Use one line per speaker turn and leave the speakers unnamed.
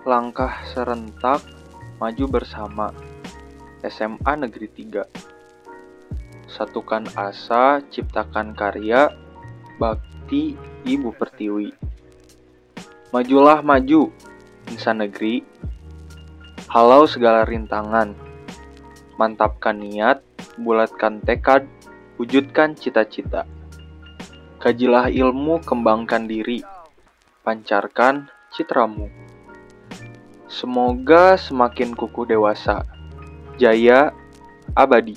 Langkah serentak, maju bersama. SMA Negeri 3. Satukan asa, ciptakan karya, bakti Ibu Pertiwi. Majulah maju, insan negeri. Halau segala rintangan. Mantapkan niat, bulatkan tekad, wujudkan cita-cita. Kajilah ilmu, kembangkan diri. Pancarkan citramu. Semoga semakin kukuh dewasa. Jaya abadi.